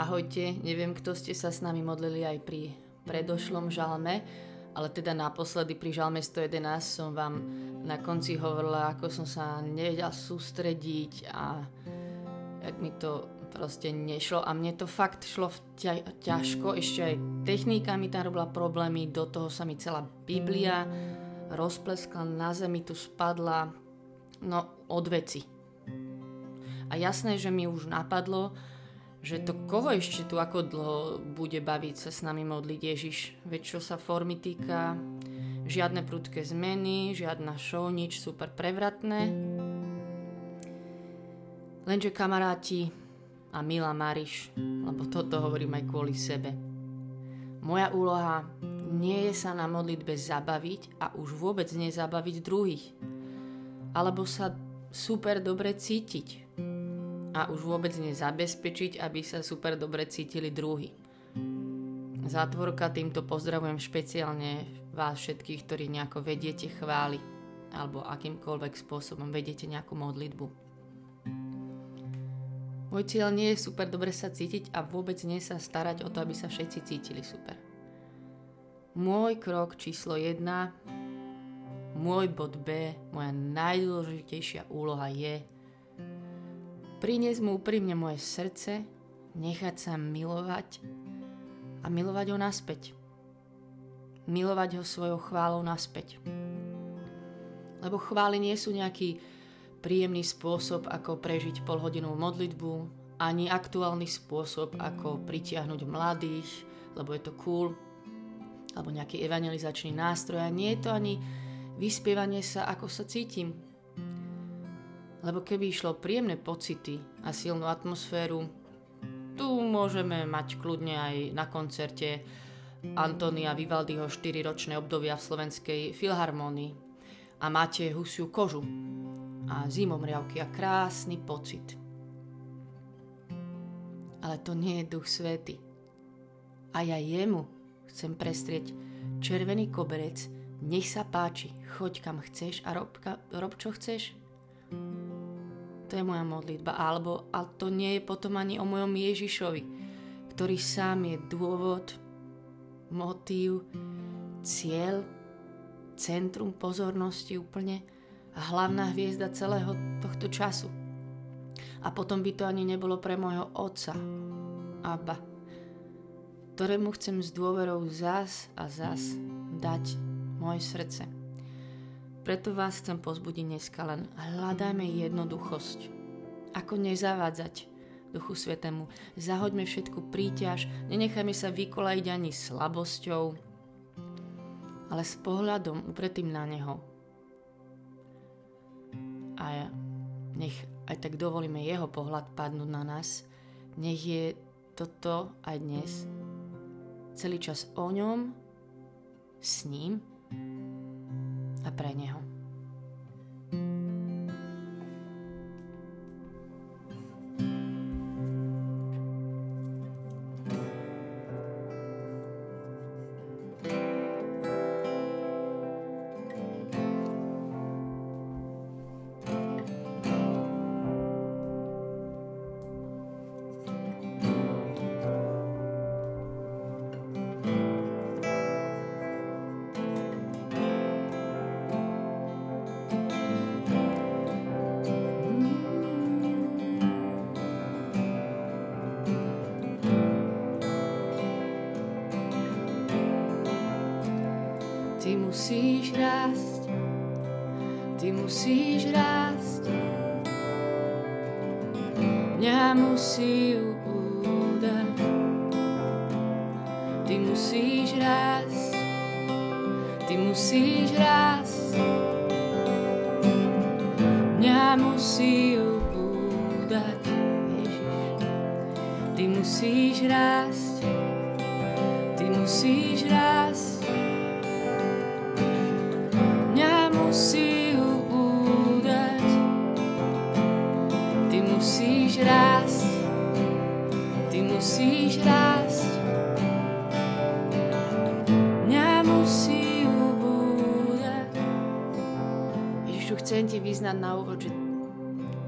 Ahojte, neviem, kto ste sa s nami modlili aj pri predošlom žalme, ale teda naposledy pri žalme 111 som vám na konci hovorila, ako som sa nevedela sústrediť a jak mi to proste nešlo. A mne to fakt šlo ťa, ťažko, ešte aj technika mi tam robila problémy, do toho sa mi celá Biblia rozpleskla na zemi, tu spadla, no od veci. A jasné, že mi už napadlo, že to koho ešte tu ako dlho bude baviť sa s nami modliť Ježiš. Veď čo sa formy týka, žiadne prudké zmeny, žiadna show, nič super prevratné. Lenže kamaráti a milá Mariš, lebo toto hovorím aj kvôli sebe. Moja úloha nie je sa na modlitbe zabaviť a už vôbec nezabaviť druhých. Alebo sa super dobre cítiť a už vôbec nezabezpečiť, aby sa super dobre cítili druhý. Zátvorka týmto pozdravujem špeciálne vás všetkých, ktorí nejako vediete chváli alebo akýmkoľvek spôsobom vediete nejakú modlitbu. Môj cieľ nie je super dobre sa cítiť a vôbec nie sa starať o to, aby sa všetci cítili super. Môj krok číslo 1, môj bod B, moja najdôležitejšia úloha je priniesť mu úprimne moje srdce, nechať sa milovať a milovať ho naspäť. Milovať ho svojou chválou naspäť. Lebo chvály nie sú nejaký príjemný spôsob, ako prežiť polhodinovú modlitbu, ani aktuálny spôsob, ako pritiahnuť mladých, lebo je to cool, alebo nejaký evangelizačný nástroj. A nie je to ani vyspievanie sa, ako sa cítim, lebo keby išlo príjemné pocity a silnú atmosféru, tu môžeme mať kľudne aj na koncerte Antonia Vivaldiho 4-ročné obdobia v slovenskej filharmónii a máte husiu kožu a zimomriavky a krásny pocit. Ale to nie je duch svety. A ja jemu chcem prestrieť červený koberec, nech sa páči, choď kam chceš a rob, rob čo chceš. To je moja modlitba. Alebo, a to nie je potom ani o mojom Ježišovi, ktorý sám je dôvod, motív, cieľ, centrum pozornosti úplne a hlavná hviezda celého tohto času. A potom by to ani nebolo pre môjho otca, Abba, ktorému chcem s dôverou zas a zas dať moje srdce. Preto vás chcem pozbudiť dneska len hľadajme jednoduchosť. Ako nezavádzať Duchu Svetému. Zahoďme všetku príťaž, nenechajme sa vykolajiť ani slabosťou, ale s pohľadom upretým na Neho. A nech aj tak dovolíme Jeho pohľad padnúť na nás. Nech je toto aj dnes celý čas o ňom, s ním a pre Neho. Ty musíš rásť. Mňa musí ubúdať. Ježiš. Ty musíš rásť, chcem ti vyznať na úvod, že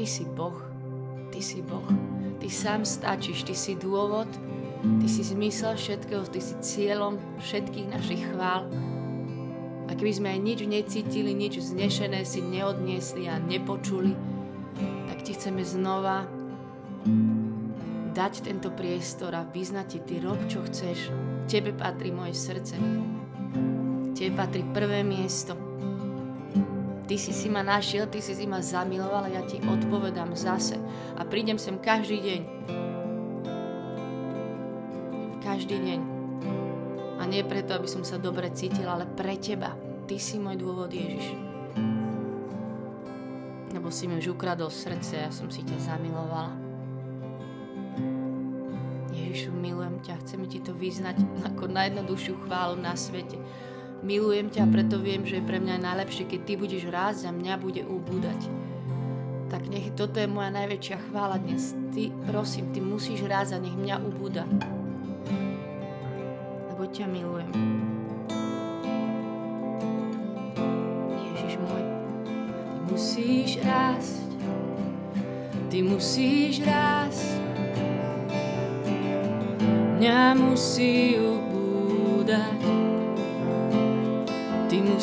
ty si Boh, ty si Boh. Ty sám stačíš, Ty si dôvod, Ty si zmysel všetkého, Ty si cieľom všetkých našich chvál. A keby sme aj nič necítili, nič znešené si neodniesli a nepočuli, tak Ti chceme znova dať tento priestor a vyznať ti, ty rob, čo chceš. Tebe patrí moje srdce. Tebe patrí prvé miesto. Ty si si ma našiel, ty si si ma zamiloval a ja ti odpovedám zase. A prídem sem každý deň. Každý deň. A nie preto, aby som sa dobre cítil, ale pre teba. Ty si môj dôvod, Ježiš. Lebo si mi už ukradol srdce, ja som si ťa zamilovala. Ježišu, milujem ťa, chcem ti to vyznať ako najjednoduchšiu chválu na svete. Milujem ťa, preto viem, že je pre mňa najlepšie, keď ty budeš rásť a mňa bude ubúdať. Tak nech toto je moja najväčšia chvála dnes. Ty, prosím, ty musíš rásť a nech mňa ubúda. Lebo ťa milujem. Ježiš môj, ty musíš rásť. Ty musíš rásť mňa musí ubúdať.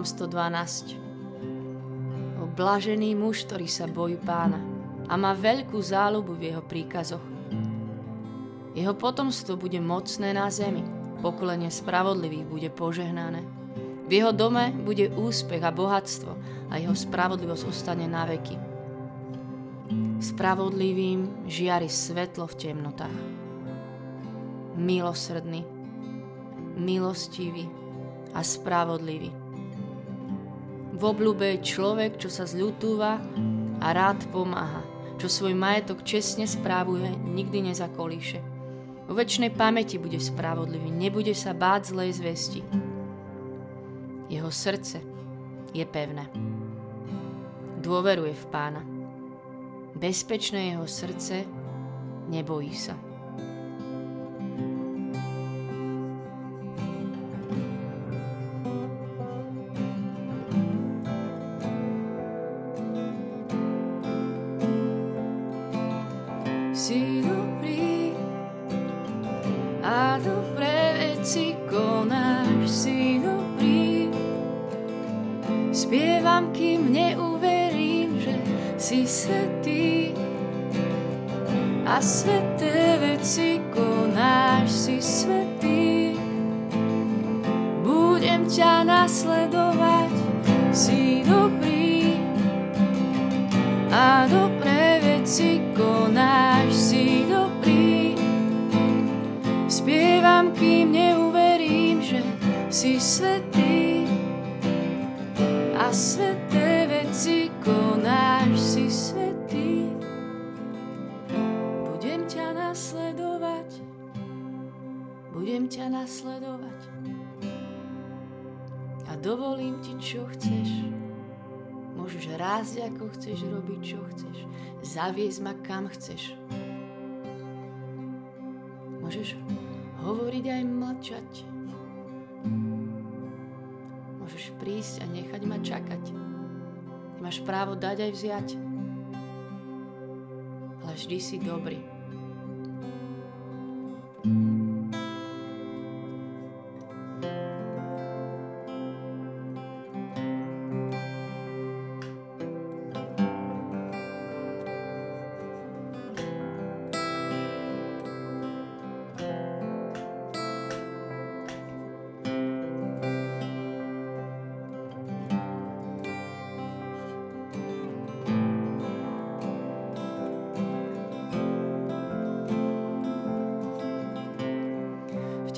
Žalm 112 O blažený muž, ktorý sa bojí pána a má veľkú záľubu v jeho príkazoch. Jeho potomstvo bude mocné na zemi, pokolenie spravodlivých bude požehnané. V jeho dome bude úspech a bohatstvo a jeho spravodlivosť ostane na veky. Spravodlivým žiari svetlo v temnotách. Milosrdný milostivý a spravodlivý. V obľúbe je človek, čo sa zľutúva a rád pomáha, čo svoj majetok čestne správuje, nikdy nezakolíše. Vo väčšnej pamäti bude spravodlivý, nebude sa báť zlej zvesti. Jeho srdce je pevné. Dôveruje v pána. Bezpečné jeho srdce nebojí sa. Si svetý a sveté veci konáš, si svetý. Budem ťa nasledovať, si dobrý a dobré veci konáš, si dobrý. Spievam, kým neuverím, že si svetý a sveté veci konáš si svetý. Budem ťa nasledovať, budem ťa nasledovať a dovolím ti, čo chceš. Môžeš raz, ako chceš, robiť, čo chceš. Zaviesť ma, kam chceš. Môžeš hovoriť aj mlčať. Môžeš prísť a nechať ma čakať. Máš právo dať aj vziať. Ale vždy si dobrý.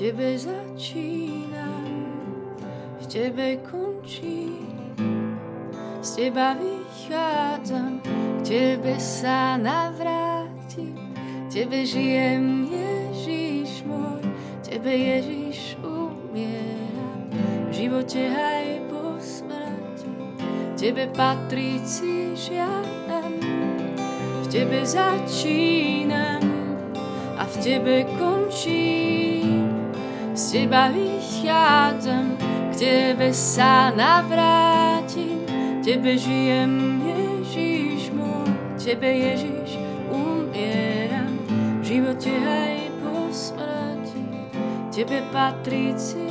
Tebe začínam, v tebe končím, z teba vychádzam, k tebe sa navrátim, tebe žijem, Ježiš môj, tebe Ježiš umieram, v živote aj po smrti, tebe patríci žiadam, v tebe začínam a v tebe končím z teba vychádzam, k tebe sa navrátim, tebe žijem, Ježiš môj, tebe Ježiš umieram, v živote aj po smrti, tebe patríci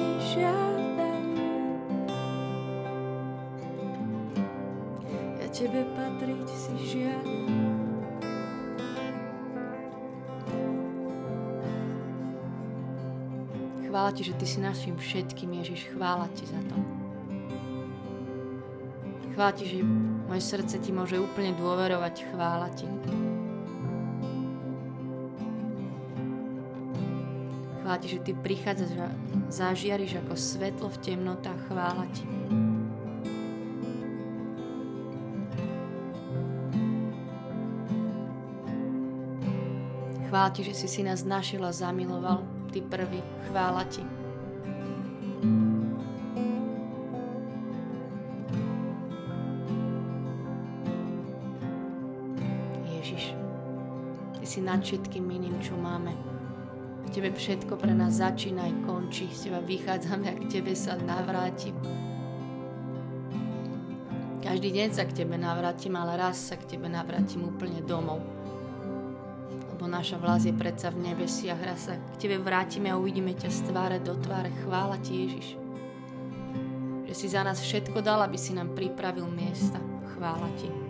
Chvála Ti, že Ty si našim všetkým, Ježiš. Chvála Ti za to. Chvála Ti, že moje srdce Ti môže úplne dôverovať. Chvála Ti. Chvála Ti, že Ty prichádzaš a zažiariš ako svetlo v temnotách. Chvála Ti. Chvála Ti, že si si nás našiel a zamiloval. Ty prvý, chvála Ti. Ježiš, Ty si nad všetkým iným, čo máme. V Tebe všetko pre nás začína aj končí. Z Teba vychádzam, ak k Tebe sa navrátim. Každý deň sa k Tebe navrátim, ale raz sa k Tebe navrátim úplne domov lebo naša vlast je predsa v nebesiach. Raz sa k Tebe vrátime a uvidíme ťa z tváre do tváre. Chvála Ti, Ježiš. Že si za nás všetko dal, aby si nám pripravil miesta. Chvála Ti.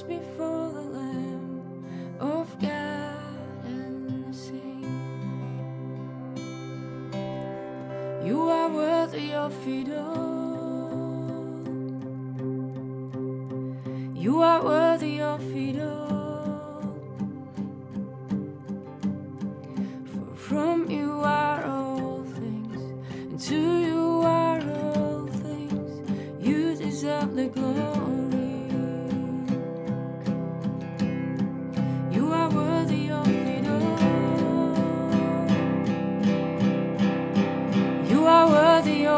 Just before.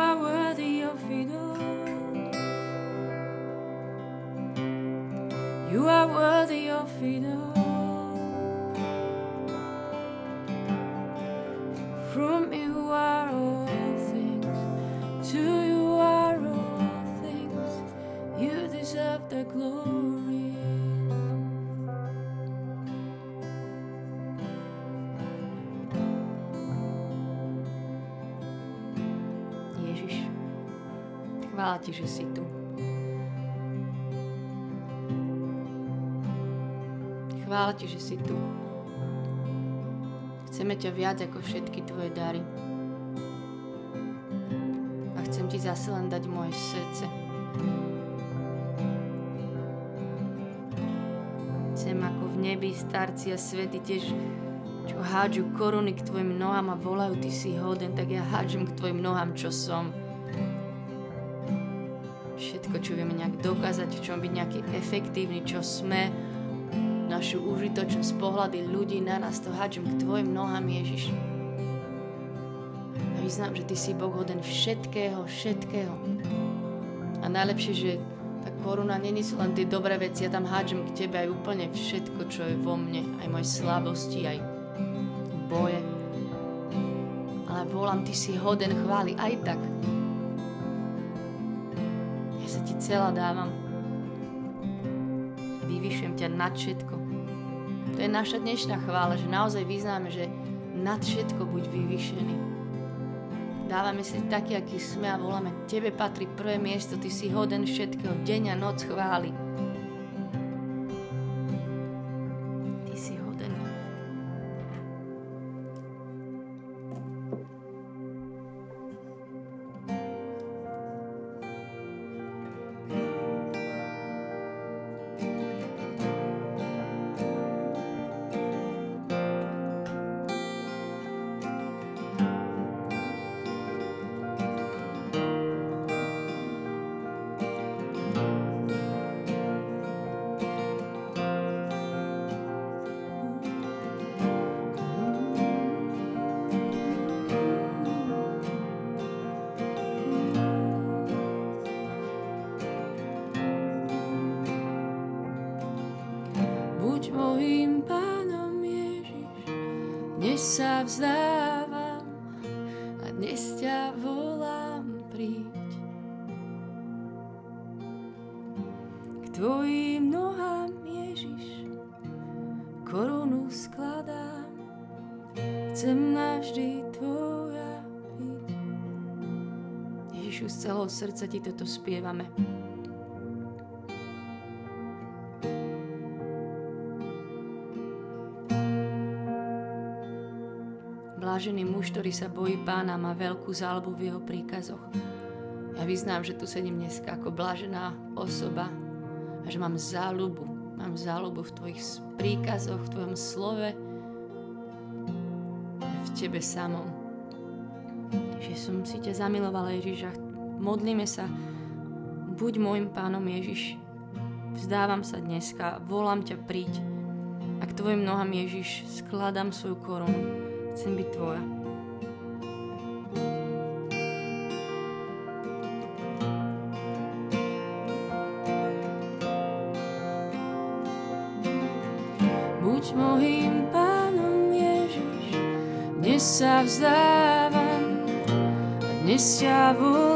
are worthy of it all. You are worthy of it all. Ti, že si tu. Chvála Ti, že si tu. Chceme ťa viac ako všetky Tvoje dary. A chcem Ti zase len dať moje srdce. Chcem ako v nebi starci a svety tiež čo hádžu koruny k tvojim nohám a volajú, ty si hoden, tak ja hádžem k tvojim nohám, čo som. Všetko, čo vieme nejak dokázať, čo byť nejaký efektívny, čo sme, našu užitočnosť, pohľady ľudí na nás, to hádžem k tvojim nohám, Ježiš. A vyznám, že ty si Boh hoden všetkého, všetkého. A najlepšie, že tá koruna není sú len tie dobré veci, ja tam hádžem k tebe aj úplne všetko, čo je vo mne, aj moje slabosti, aj boje. Ale volám, ty si hoden chváli aj tak. Sa ti celá dávam. Vyvyšujem ťa nad všetko. To je naša dnešná chvála, že naozaj vyznáme, že nad všetko buď vyvyšený. Dávame si taký, aký sme a voláme, tebe patrí prvé miesto, ty si hoden všetkého, deň a noc chváli. Vzdávam a dnes ťa volám príď. K tvojim nohám Ježiš, korunu skladám, chcem navždy tvoja byť. Ježišu, z celého srdca ti toto spievame. Blážený muž, ktorý sa bojí pána, má veľkú záľubu v jeho príkazoch. Ja vyznám, že tu sedím dneska ako blážená osoba a že mám záľubu. Mám záľubu v tvojich príkazoch, v tvojom slove, v tebe samom. Že som si ťa zamilovala, Ježiš, a modlíme sa, buď môjim pánom Ježiš. Vzdávam sa dneska, volám ťa, príď. A k tvojim nohám, Ježiš, skladám svoju korunu. Chcem byť tvoja. Buď mojím pánom Ježiš, dnes sa vzdávam dnes ťa volám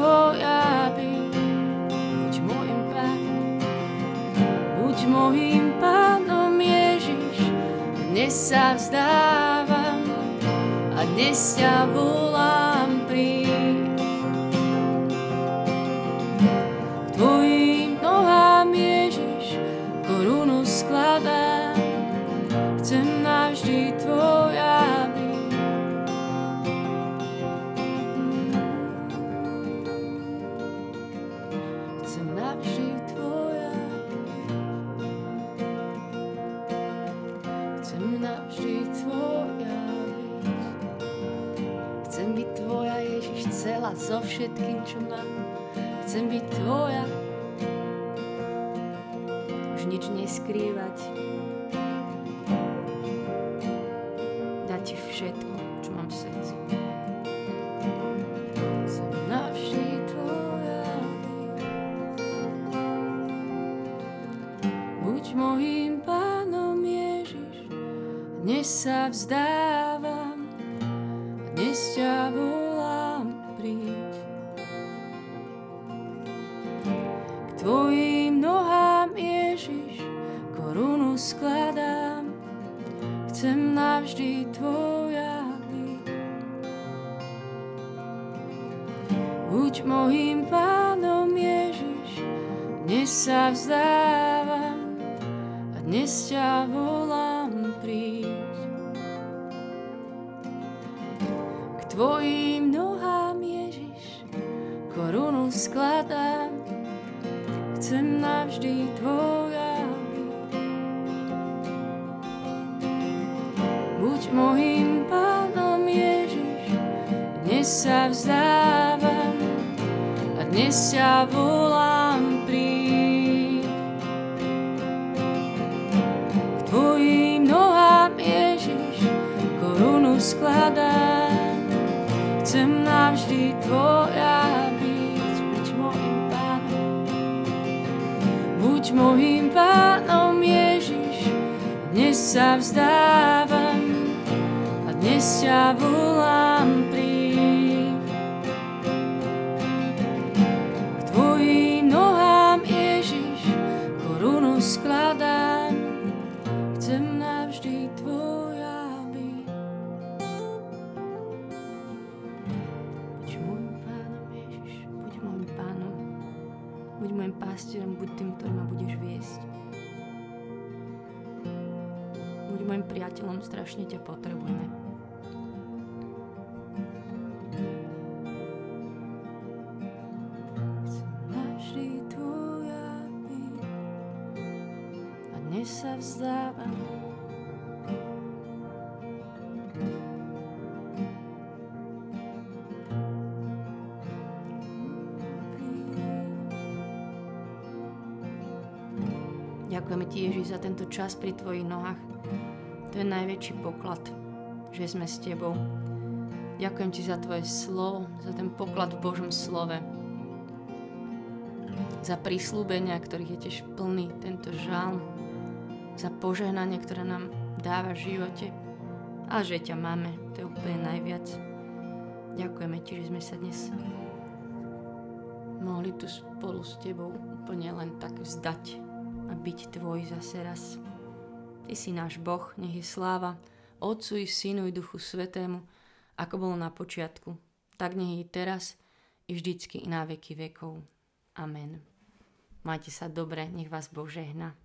tvoja byť. Buď mojím pánom, buď mojím pánom Ježiš, dnes sa vzdávam a dnes ťa volám nič neskrývať. Dať ti všetko, čo mám v srdci. Som navždy tvoja. Pánom Ježiš, dnes sa vzdávam, dnes ťa volám, Buď mojím pánom, Ježiš, dnes sa vzdávam a dnes ťa volám, príď. tvojim nohám, Ježiš, korunu skladám, chcem navždy tvoja byť. Buď mojim pánom, Ježiš, dnes sa vzdávam dnes ťa volám príď. K tvojim nohám, Ježiš, korunu skladám, chcem navždy tvoja byť, buď môjim pánom. Buď môjim pánom, Ježiš, dnes sa vzdávam a dnes ťa volám priateľom, strašne ťa potrebujeme. A dnes sa vzdávam Ďakujeme Ti, Ježiš, za tento čas pri Tvojich nohách. To je najväčší poklad, že sme s Tebou. Ďakujem Ti za Tvoje slovo, za ten poklad v Božom slove. Za prísľubenia, ktorých je tiež plný tento žalm. Za požehnanie, ktoré nám dáva v živote. A že ťa máme, to je úplne najviac. Ďakujeme Ti, že sme sa dnes mohli tu spolu s Tebou úplne len tak vzdať a byť Tvoj zase raz. Ty si náš Boh, nech je sláva Otcu i Synu i Duchu Svetému, ako bolo na počiatku, tak nech je teraz i vždycky i na veky vekov. Amen. Majte sa dobre, nech vás Boh žehna.